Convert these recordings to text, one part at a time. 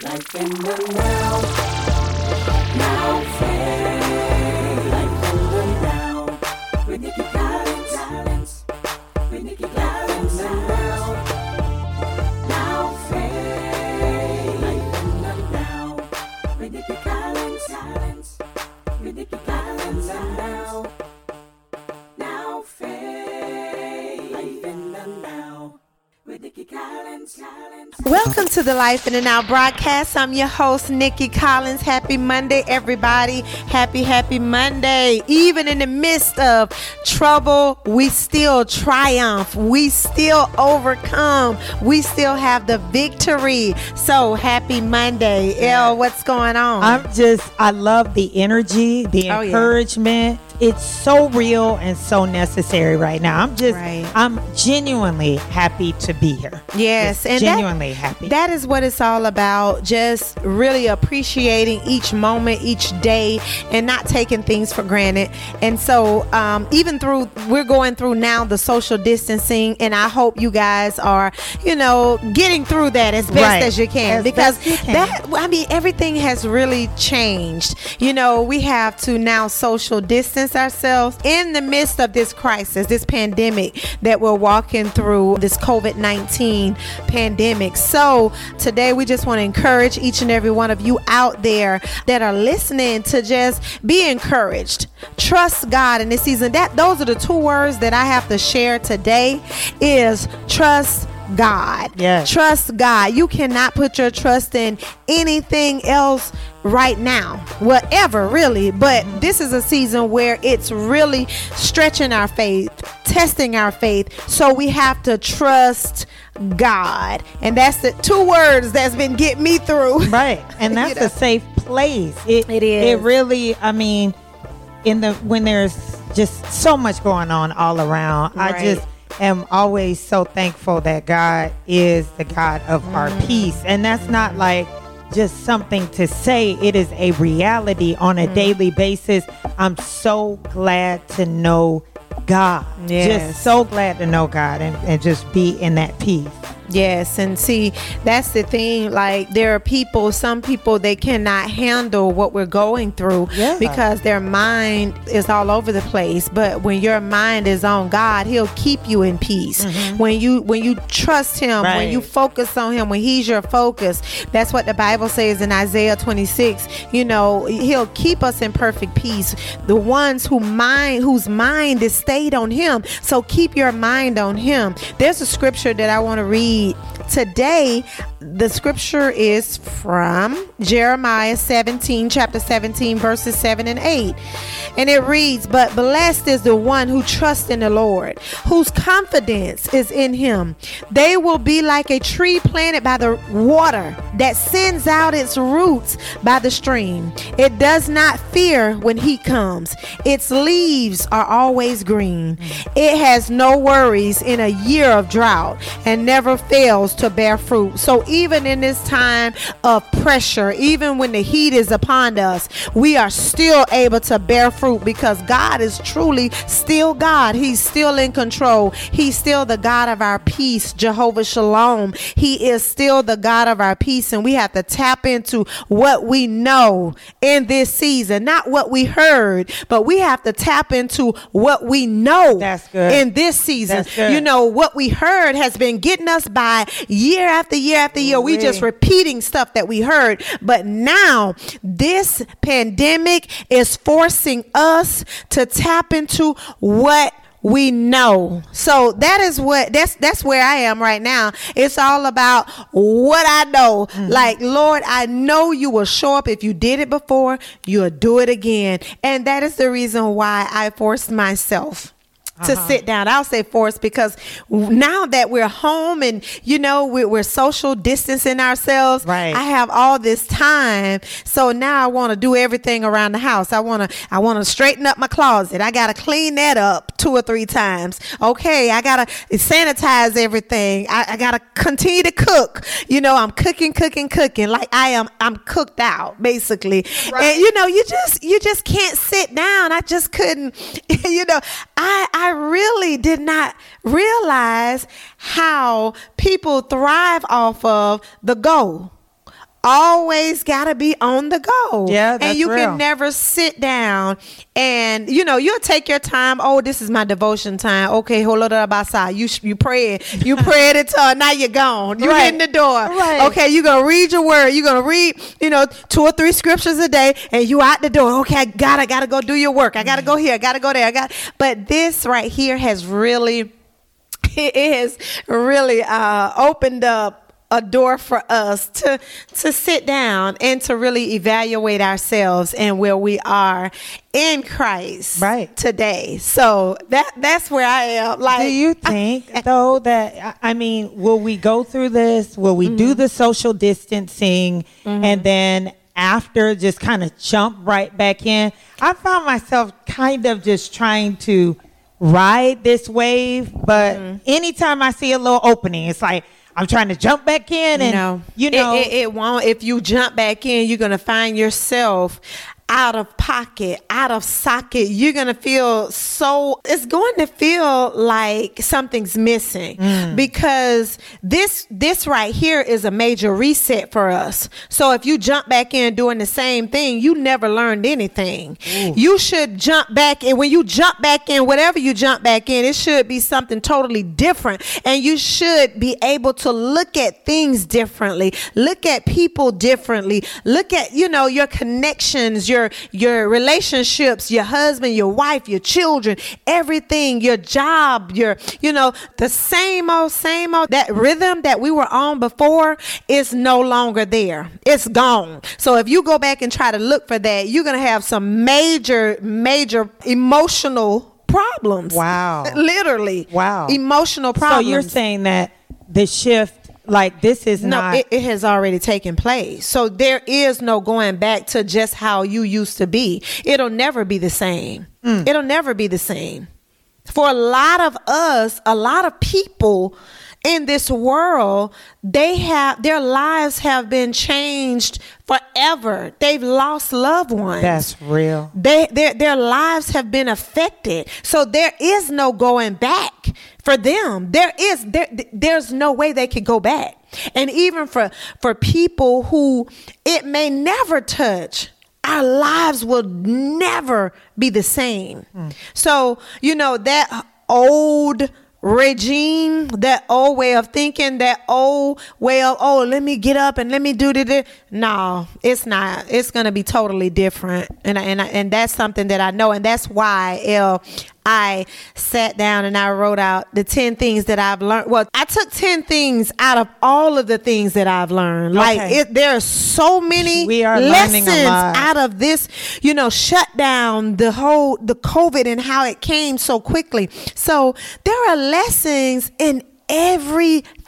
Life in the now. Now phase. Life in the now. With Nikki Collins. With Nikki Collins now. Now phase. Life in the now. With Nikki Collins. With Nikki Collins now. Now Welcome to the Life in the Now broadcast. I'm your host, Nikki Collins. Happy Monday, everybody. Happy, happy Monday. Even in the midst of trouble, we still triumph. We still overcome. We still have the victory. So happy Monday. El, what's going on? I'm just, I love the energy, the Oh, yeah. It's so real and so necessary right now. I'm just, Right. I'm genuinely happy to be here. Yes, Just and that- genuinely happy. That is what it's all about. Just really appreciating each moment, each day, and not taking things for granted. And so, um, even through, we're going through now the social distancing, and I hope you guys are, you know, getting through that as best Right. as you can As because you can. that, I mean, everything has really changed. You know, we have to now social distance ourselves in the midst of this crisis, this pandemic that we're walking through, this COVID 19 pandemic. So, today we just want to encourage each and every one of you out there that are listening to just be encouraged. Trust God in this season. That those are the two words that I have to share today is trust God. Yes. Trust God. You cannot put your trust in anything else right now, whatever, really. But this is a season where it's really stretching our faith, testing our faith. So we have to trust God. And that's the two words that's been getting me through. right. And You that's know. a safe place. It, It is. It really, I mean, in the, when there's just so much going on all around, I just, am always so thankful that God is the God of our Mm. peace. And that's not like just something to say, it is a reality on Mm. a daily basis. I'm so glad to know God. Yes. Just so glad to know God and, and just be in that peace. Yes, and see, that's the thing. Like, there are people, some people, they cannot handle what we're going through Yeah. because their mind is all over the place. But when your mind is on God, He'll keep you in peace. Mm-hmm. When you when you trust Him, when you focus on Him, when He's your focus, that's what the Bible says in Isaiah 26. You know, He'll keep us in perfect peace. The ones who mind whose mind is stayed on Him. So keep your mind on Him. There's a scripture that I want to read today. The scripture is from Jeremiah 17, chapter 17, verses 7 and 8. And it reads, But blessed is the one who trusts in the Lord, whose confidence is in him. They will be like a tree planted by the water that sends out its roots by the stream. It does not fear when heat comes, its leaves are always green. It has no worries in a year of drought and never fails to bear fruit. So, even in this time of pressure, even when the heat is upon us, we are still able to bear fruit because God is truly still God. He's still in control. He's still the God of our peace, Jehovah Shalom. He is still the God of our peace, and we have to tap into what we know in this season, not what we heard, but we have to tap into what we know That's good. in this season. You know, what we heard has been getting us by year after year after year. We just repeating stuff that we heard. But now this pandemic is forcing us to tap into what we know. So that is what that's that's where I am right now. It's all about what I know. Mm-hmm. Like, Lord, I know you will show up if you did it before, you'll do it again. And that is the reason why I forced myself to Uh-huh. sit down. I'll say for us because now that we're home and you know we're, we're social distancing ourselves, Right. I have all this time. So now I want to do everything around the house. I want to I want to straighten up my closet. I got to clean that up two or three times. Okay, I got to sanitize everything. I, I got to continue to cook. You know, I'm cooking, cooking, cooking like I am. I'm cooked out basically. And you know, you just you just can't sit down. I just couldn't. You know, I I really did not realize how people thrive off of the go always got to be on the go. Yeah, and you real. can never sit down and you know you'll take your time. Oh, this is my devotion time. Okay, hold on about side. You you pray you prayed until now you're gone. You Right. in the door. Right. Okay, you're gonna read your word. You're gonna read you know two or three scriptures a day, and you out the door. Okay, I got I gotta go do your work. I gotta go here. I gotta go there. I got. But this right here has really it has really uh, opened up a door for us to to sit down and to really evaluate ourselves and where we are in Christ Right. today. So that that's where I am. Like, Do you think though that I I mean, will we go through this? Will we do mm-hmm. the social distancing mm-hmm. and then after just kind of jump right back in? I found myself kind of just trying to ride this wave, but mm-hmm. anytime I see a little opening, it's like I'm trying to jump back in and no, you know it, it, it won't. If you jump back in, you're gonna find yourself out of pocket, out of socket. You're gonna feel so. It's going to feel like something's missing Mm. because this this right here is a major reset for us. So if you jump back in doing the same thing, you never learned anything. You should jump back in. When you jump back in, whatever you jump back in, it should be something totally different, and you should be able to look at things differently, look at people differently, look at you know your connections, your your relationships, your husband, your wife, your children, everything, your job, your you know the same old same old that rhythm that we were on before is no longer there. It's gone. So if you go back and try to look for that, you're gonna have some major major emotional problems. Wow. Literally. Wow. Emotional problems. so you're saying that the shift like this is No, not it, it has already taken place. So there is no going back to just how you used to be. It'll never be the same. Mm. It'll never be the same. For a lot of us, a lot of people in this world, they have their lives have been changed forever. They've lost loved ones. That's real. they their their lives have been affected. So there is no going back for them. There is there there's no way they could go back. And even for for people who it may never touch our lives will never be the same. Mm. So you know that old regime, that old way of thinking, that old way of, oh, let me get up and let me do this. No, it's not. It's gonna be totally different, and and and that's something that I know, and that's why L. I sat down and I wrote out the 10 things that I've learned. Well, I took 10 things out of all of the things that I've learned. Like Okay. it there are so many We are lessons out of this, you know, shutdown, the whole the COVID and how it came so quickly. So there are lessons in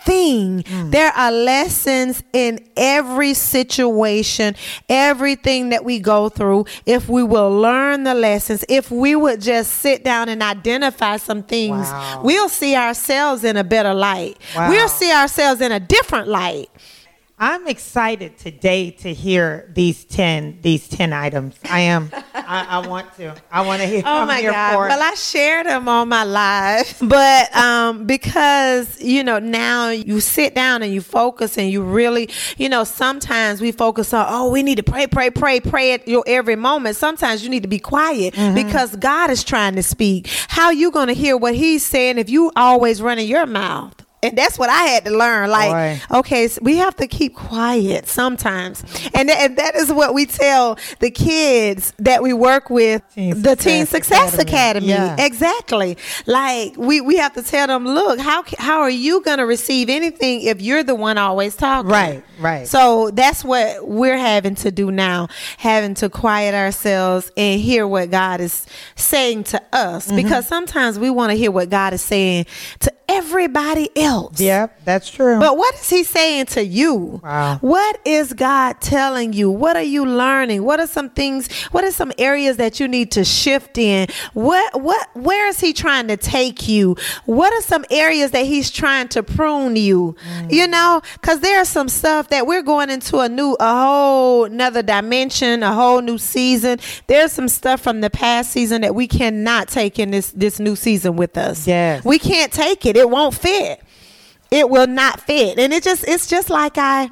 everything. Mm. There are lessons in every situation, everything that we go through. If we will learn the lessons, if we would just sit down and identify some things, Wow. we'll see ourselves in a better light. Wow. We'll see ourselves in a different light. I'm excited today to hear these ten these ten items. I am. I, I want to. I want to hear. Oh my God. Well, I shared them on my live, but um, because you know now you sit down and you focus and you really, you know, sometimes we focus on oh we need to pray, pray, pray, pray at your every moment. Sometimes you need to be quiet Mm-hmm. because God is trying to speak. How you gonna hear what He's saying if you always running your mouth? And that's what I had to learn. Like, Boy. okay, so we have to keep quiet sometimes, and, th- and that is what we tell the kids that we work with, Teen the Teen Success Success Academy. Academy. Yeah. Exactly. Like we we have to tell them, look, how how are you going to receive anything if you're the one always talking? Right, right. So that's what we're having to do now, having to quiet ourselves and hear what God is saying to us, Mm-hmm. because sometimes we want to hear what God is saying to everybody else. Yep, that's true. But what is he saying to you? Wow. What is God telling you? What are you learning? What are some things, what are some areas that you need to shift in? What what where is he trying to take you? What are some areas that he's trying to prune you? Mm. You know, cuz there's some stuff that we're going into a new a whole another dimension, a whole new season. There's some stuff from the past season that we cannot take in this this new season with us. Yes. We can't take it. It won't fit. It will not fit. And it just it's just like i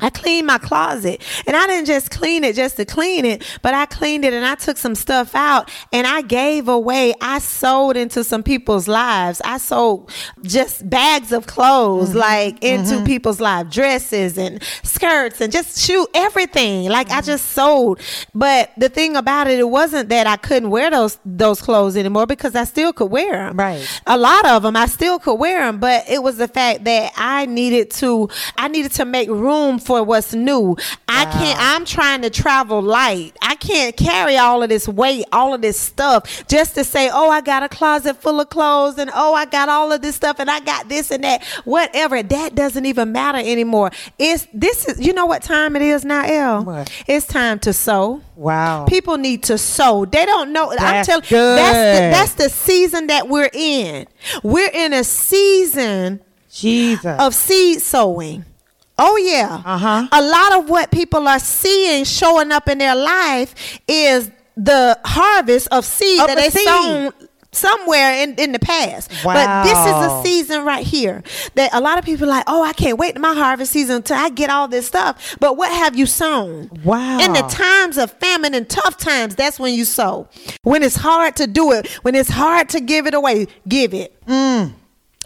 I cleaned my closet and I didn't just clean it just to clean it, but I cleaned it and I took some stuff out and I gave away. I sold into some people's lives. I sold just bags of clothes mm-hmm. like into mm-hmm. people's lives, dresses and skirts and just shoot everything. Like I mm-hmm. just sold. But the thing about it, it wasn't that I couldn't wear those those clothes anymore because I still could wear them. Right. A lot of them I still could wear them, but it was the fact that I needed to I needed to make room for what's new. I can't I'm trying to travel light. I can't carry all of this weight, all of this stuff just to say, "Oh, I got a closet full of clothes and oh, I got all of this stuff and I got this and that." Whatever. That doesn't even matter anymore. It's this is you know what time it is now, El? What? It's time to sow. Wow. People need to sow. They don't know. I'm telling good. that's the, that's the season that we're in. We're in a season Jesus. of seed sowing. Oh yeah. Uh-huh. A lot of what people are seeing showing up in their life is the harvest of seed Of that they seed. sown somewhere in, in the past. But this is Wow. a season right here that a lot of people are like, oh, I can't wait to my harvest season until I get all this stuff. But what have you sown? Wow. In the times of famine and tough times, that's when you sow. When it's hard to do it, when it's hard to give it away, give it.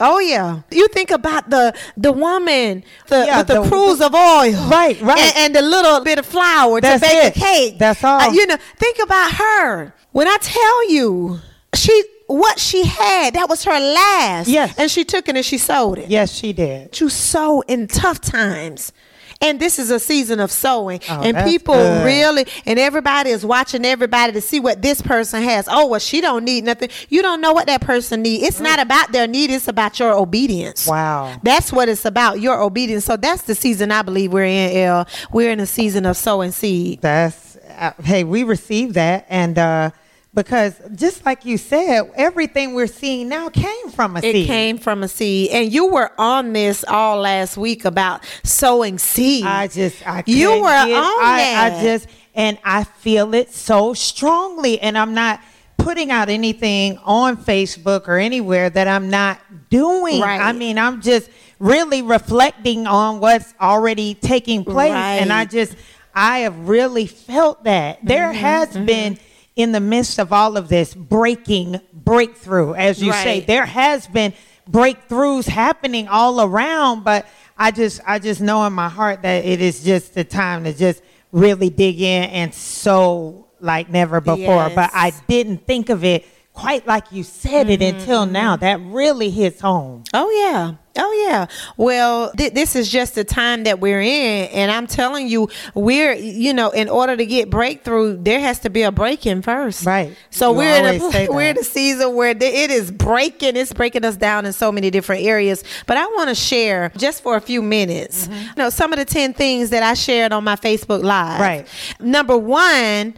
Oh yeah, you think about the the woman the, Yeah, with the, the- cruse of oil, Right, right. and, and the little bit of flour That's to bake it. a cake. That's all. Uh, you know, think about her. When I tell you, she what she had that was her last. Yes. and she took it and she sold it. yes, she did. You sow in tough times. And this is a season of sowing. Oh, and people good. really and everybody is watching everybody to see what this person has. Oh, well, she don't need nothing. You don't know what that person needs. It's not about their need, it's about your obedience. Wow. That's what it's about, your obedience. So that's the season I believe we're in, L. We're in a season of sowing seed. That's uh, hey, we received that, and uh, because just like you said, everything we're seeing now came from a It seed. It came from a seed. And you were on this all last week about sowing seed. I just, I You were get- on I, that. I just, and I feel it so strongly, and I'm not putting out anything on Facebook or anywhere that I'm not doing. Right. I mean, I'm just really reflecting on what's already taking place, and I just, I have really felt that there Mm-hmm, has been. In the midst of all of this breaking breakthrough, as you say, there has been breakthroughs happening all around, but I just I just know in my heart that it is just the time to just really dig in and sow like never before. But I didn't think of it quite like you said it until mm-hmm, now. Mm-hmm. That really hits home. Oh yeah. Oh yeah. Well, th- this is just the time that we're in, and I'm telling you, we're you know, in order to get breakthrough, there has to be a breaking first. Right. So You we're in a we're in a season where it is breaking. It's breaking us down in so many different areas. But I want to share just for a few minutes. Mm-hmm. You know, some of the ten things that I shared on my Facebook Live. Right. Number one.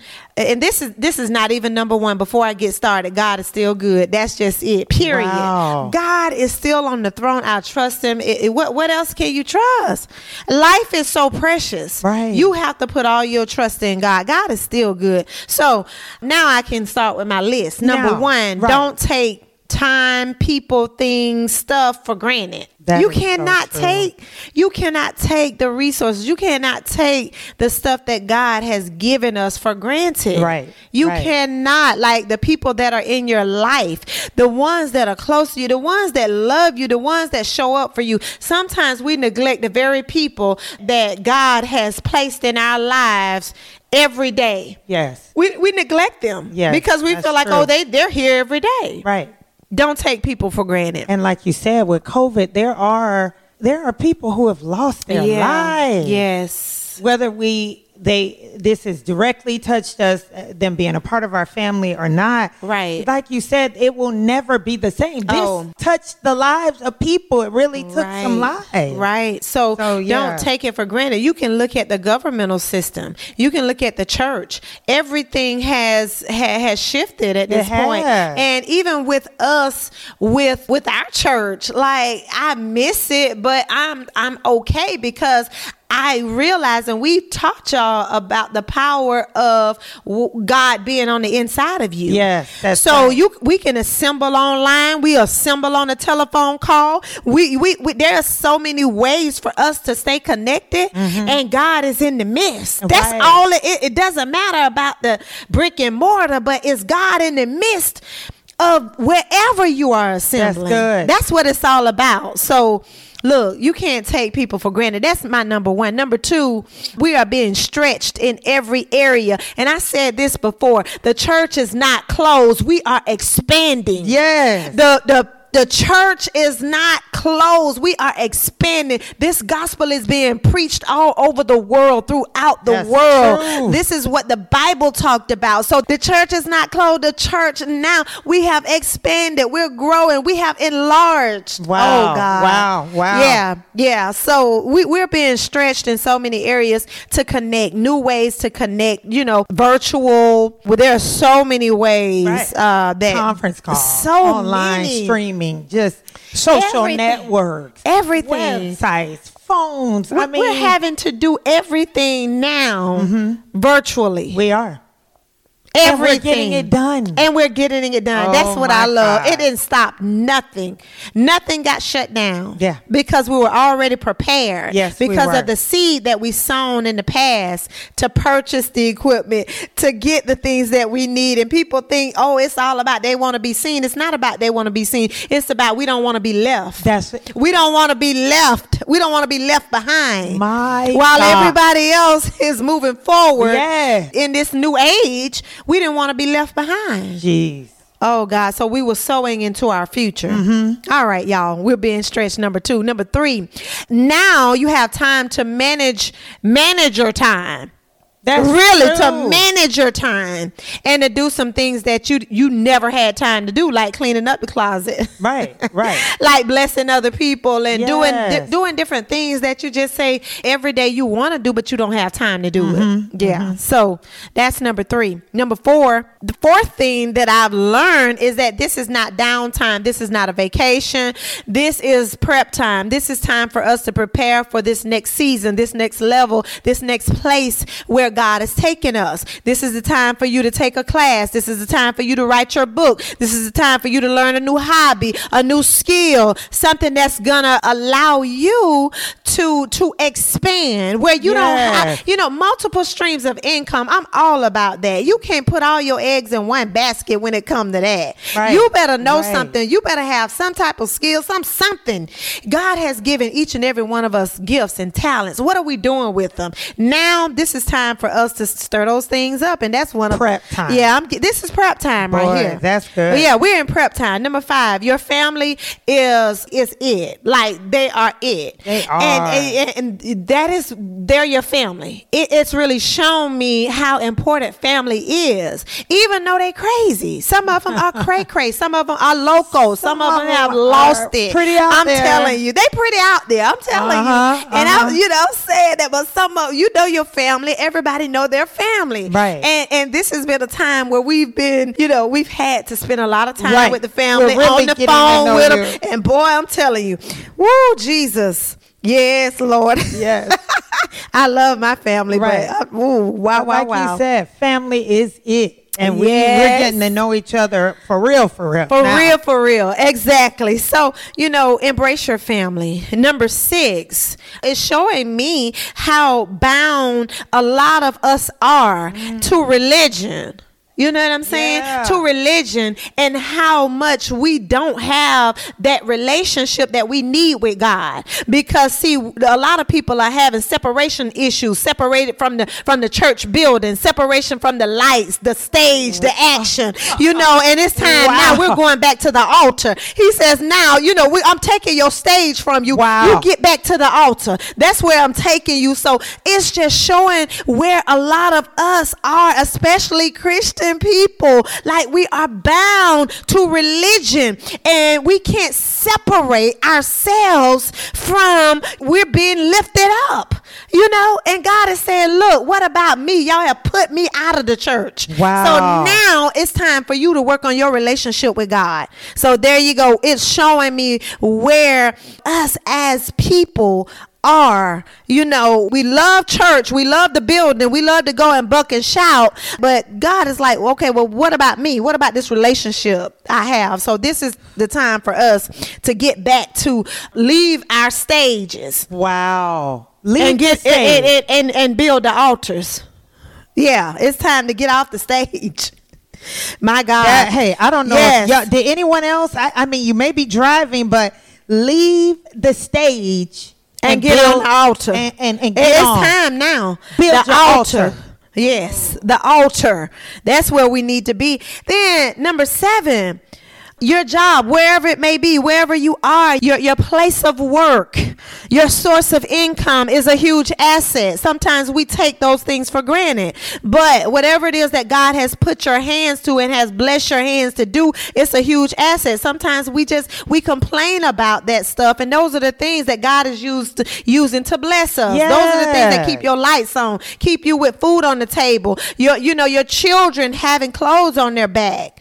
And this is this is not even number one. Before I get started, God is still good. That's just it. Period. Wow. God is still on the throne. I trust Him. It- it- what what else can you trust? Life is so precious. Right. You have to put all your trust in God. God is still good. So now I can start with my list. Number Now, one, right. don't take time, people, things, stuff for granted. That you is so cannot take you cannot take the resources. You cannot take the stuff that God has given us for granted. Right, You right. cannot like the people that are in your life, the ones that are close to you, the ones that love you, the ones that show up for you. Sometimes we neglect the very people that God has placed in our lives every day. Yes. We, we neglect them Yes, because we feel like, oh, true. oh, they, they're here every day. Right. Don't take people for granted. And like you said, with COVID, there are there are people who have lost their lives. Yes. whether we they this has directly touched us uh, them being a part of our family or not Right. like you said it will never be the same this Oh. touched the lives of people it really took some lives Right. So, So, yeah. don't take it for granted. You can look at the governmental system. You can look at the church. Everything has ha, has shifted at this point. And even with us with with our church, like I miss it, but I'm I'm okay because I realize, and we taught y'all about the power of w- God being on the inside of you. Yes, that's so right. you we can assemble online. We assemble on a telephone call. We we, we there are so many ways for us to stay connected, and God is in the midst. That's Mm-hmm. Right. all. It, it doesn't matter about the brick and mortar, but it's God in the midst of wherever you are assembling. That's good. That's what it's all about. So. Look, you can't take people for granted. That's my number one. Number two, we are being stretched in every area. And I said this before the church is not closed, we are expanding. Yes. The, the, the church is not closed. We are expanding. This gospel is being preached all over the world, throughout the That's world. true. This is what the Bible talked about. So the church is not closed. The church now we have expanded. We're growing. We have enlarged. Wow. Oh God. Wow. Wow. Yeah. Yeah. So we, we're being stretched in so many areas to connect, new ways to connect, you know, virtual. Well, there are so many ways Right. uh, that conference calls, so online many. streaming, just social Everything. networks, Everything. websites, phones. We're, I mean, we're having to do everything now mm-hmm. virtually. we are. Everything. And we're getting it done. And we're getting it done. Oh That's what I love. God. It didn't stop nothing. Nothing got shut down. Yeah. Because we were already prepared. Yes, we Because were. of the seed that we sown in the past to purchase the equipment, to get the things that we need. And people think, oh, it's all about they want to be seen. It's not about they want to be seen. It's about we don't want to be left. That's it. we don't want to be left. We don't want to be left behind. My While God. everybody else is moving forward Yeah. in this new age, we didn't want to be left behind. jeez. Oh God! So we were sowing into our future. Mm-hmm. All right, y'all. We're being stretched. Number two. Number three. Now you have time to manage manage your time. That's really to manage your time and to do some things that you you never had time to do, like cleaning up the closet. Right, right. like blessing other people and doing di- doing different things that you just say every day you want to do, but you don't have time to do Mm-hmm, it. Yeah. So that's number three. Number four. The fourth thing that I've learned is that this is not downtime. This is not a vacation. This is prep time. This is time for us to prepare for this next season, this next level, this next place where God is taking us. This is the time for you to take a class. This is the time for you to write your book. This is the time for you to learn a new hobby, a new skill, something that's gonna allow you to to expand where you don't have you know multiple streams of income. I'm all about that. You can't put all your eggs in one basket when it comes to that. Right. You better know Right. something. You better have some type of skill, some something. God has given each and every one of us gifts and talents. What are we doing with them? Now this is time for us to stir those things up, and that's one of Prep time. Yeah, I'm. This is prep time Boy, right here. that's good. But yeah, we're in prep time. Number five, your family is is it. Like they are it. They are. And, and, and that is they're your family. It, it's really shown me how important family is. Even though they crazy, some of them are cray cray. Some of them are loco. Some, Some of them them have lost it. pretty out I'm there. telling you, they pretty out there. I'm telling Uh-huh, you. And uh-huh. I'm you know saying that, but some of you know your family. Everybody know their family. Right. And and this has been a time where we've been, you know, we've had to spend a lot of time Right. with the family really on the phone with you. them. And boy, I'm telling you, woo, Jesus. Yes, Lord. Yes. I love my family, Right. but uh, ooh, wow, wow, like wow. you said, family is it. And we, we're getting to know each other for real, for real. For now. real, for real. Exactly. So, you know, embrace your family. Number six is showing me how bound a lot of us are to mm. religion. You know what I'm saying? Yeah. To religion and how much we don't have that relationship that we need with God. Because see, a lot of people are having separation issues, separated from the from the church building, separation from the lights, the stage, the action. You know, and it's time now we're going back to the altar. He says, "Now, you know, we, I'm taking your stage from you. Wow. You get back to the altar. That's where I'm taking you." So it's just showing where a lot of us are, especially Christian people. Like we are bound to religion, and we can't separate ourselves from we're being lifted up. You know, and God is saying, "Look, what about me? Y'all have put me out of the church. Wow. So now." now it's time for you to work on your relationship with God. So there you go. It's showing me where us as people are. You know, we love church, we love the building, we love to go and buck and shout, but God is like, okay, well, what about me? What about this relationship I have? So this is the time for us to get back to leave our stages Wow. Leave and get and, and, and, and build the altars. Yeah, it's time to get off the stage. My God. Uh, hey, I don't know. Yes. If, y'all- did anyone else? I, I mean, you may be driving, but leave the stage and, get build- on the altar. And, and, and get it's on. time now. Build the altar. altar. Yes, the altar. That's where we need to be. Then number seven. Your job, wherever it may be, wherever you are, your, your place of work, your source of income is a huge asset. Sometimes we take those things for granted. But whatever it is that God has put your hands to and has blessed your hands to do, it's a huge asset. Sometimes we just we complain about that stuff, and those are the things that God is used to, using to bless us. Those are the things that keep your lights on, keep you with food on the table. Your you know your children having clothes on their back.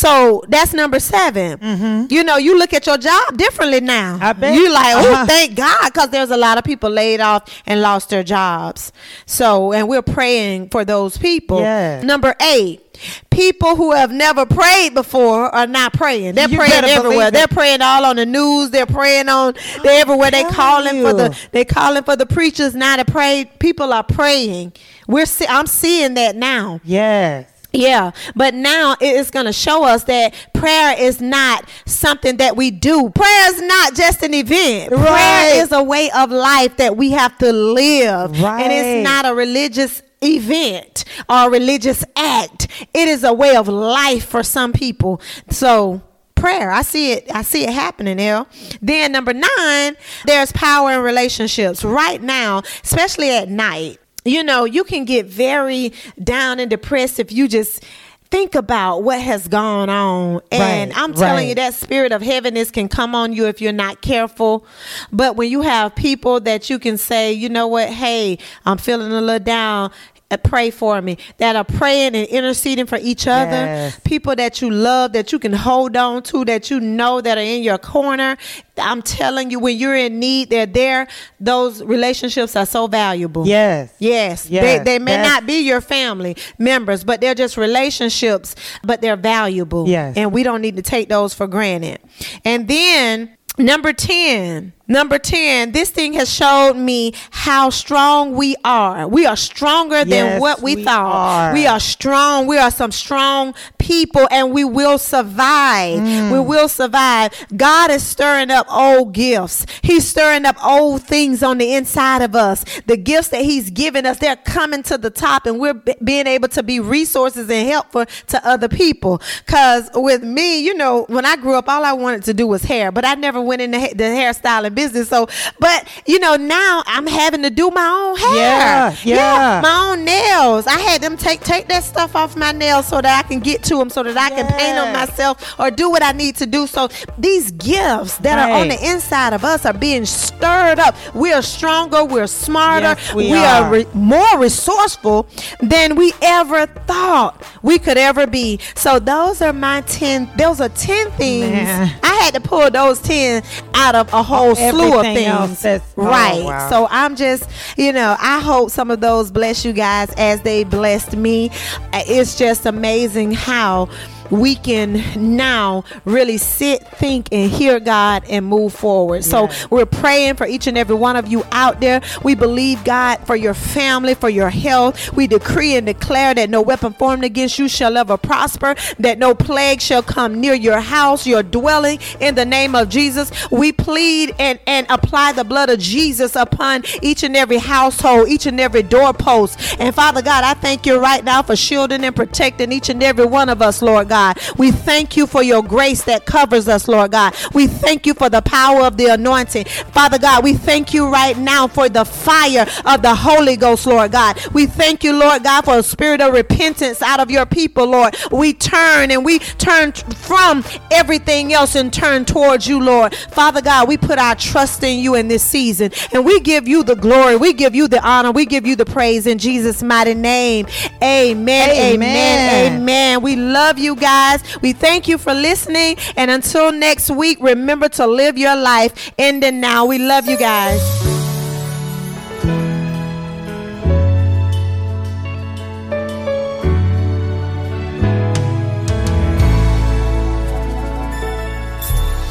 So that's number 7 You know, you look at your job differently now. Mm-hmm. I bet. You like, oh, Uh-huh. thank God, because there's a lot of people laid off and lost their jobs. So, and we're praying for those people. Yes. Number eight. People who have never prayed before are not praying. They're You praying everywhere. They're praying all on the news. They're praying on. They're everywhere. They calling for the. you. They calling for the preachers now to pray. People are praying. We're. See, I'm seeing that now. Yes. Yeah, but now it is going to show us that prayer is not something that we do. Prayer is not just an event. Right. Prayer is a way of life that we have to live. And it's not a religious event or religious act. It is a way of life for some people. So, prayer. I see it. I see it happening, El. Then number nine, there's power in relationships. Right now, especially at night, you know, you can get very down and depressed if you just think about what has gone on. And Right, I'm telling right. you that spirit of heaviness can come on you if you're not careful. But when you have people that you can say, you know what, hey, I'm feeling a little down. Uh, Pray for me that are praying and interceding for each other. Yes. People that you love, that you can hold on to, that you know that are in your corner. I'm telling you, when you're in need, they're there. Those relationships are so valuable. Yes. Yes, they, Yes, they may that's- not be your family members, but they're just relationships, but they're valuable. Yes. And we don't need to take those for granted. And then number 10, number 10, this thing has showed me how strong we are. We are stronger than Yes, what we, we thought. are. We are strong. We are some strong people and we will survive. Mm. We will survive. God is stirring up old gifts. He's stirring up old things on the inside of us. The gifts that he's given us, they're coming to the top and we're b- being able to be resources and helpful to other people. Cause with me, you know, when I grew up, all I wanted to do was hair, but I never went into ha- the hairstyling business. So, but you know, now I'm having to do my own hair. Yeah, yeah. my own nails. I had them take take that stuff off my nails so that I can get to them, so that I can paint them Yes. myself or do what I need to do. So these gifts that are on the inside of us are being stirred up. We are stronger. We're smarter. Yes, we are, are. re- more resourceful than we ever thought we could ever be. So those are my ten. Those are ten things. Man. I had to pull those ten out of a whole slew of things. oh, right. wow. So I'm just, you know, I hope some of those bless you guys as they blessed me. Uh, It's just amazing how now we can now really sit, think, and hear God and move forward. So we're praying for each and every one of you out there. We believe God for your family, for your health. We decree and declare that no weapon formed against you shall ever prosper, that no plague shall come near your house, your dwelling. In the name of Jesus, we plead and, and apply the blood of Jesus upon each and every household, each and every doorpost. And Father God, I thank you right now for shielding and protecting each and every one of us, Lord God. We thank you for your grace that covers us, Lord God. We thank you for the power of the anointing. Father God, we thank you right now for the fire of the Holy Ghost, Lord God. We thank you, Lord God, for a spirit of repentance out of your people, Lord. We turn and we turn from everything else and turn towards you, Lord. Father God, we put our trust in you in this season and we give you the glory. We give you the honor. We give you the praise in Jesus' mighty name. Amen. Amen. Amen. Amen. We love you guys. We thank you for listening. And until next week, remember to live your life in the now. We love you guys.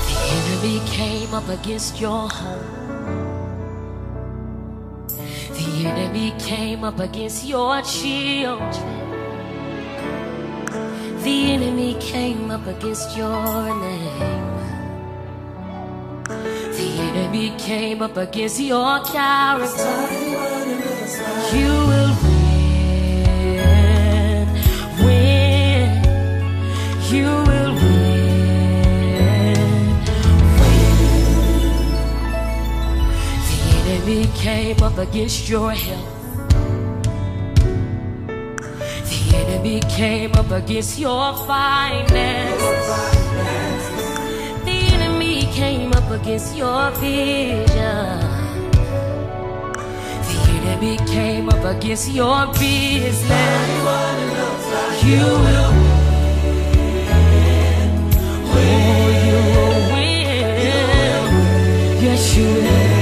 The enemy came up against your home. The enemy came up against your children the enemy came up against your name. The enemy came up against your character. You will win, win. You will win, win. The enemy came up against your health. enemy came up against your finances. The enemy came up against your vision. The enemy came up against your business. You will win. Oh, you will win. Yes, you will.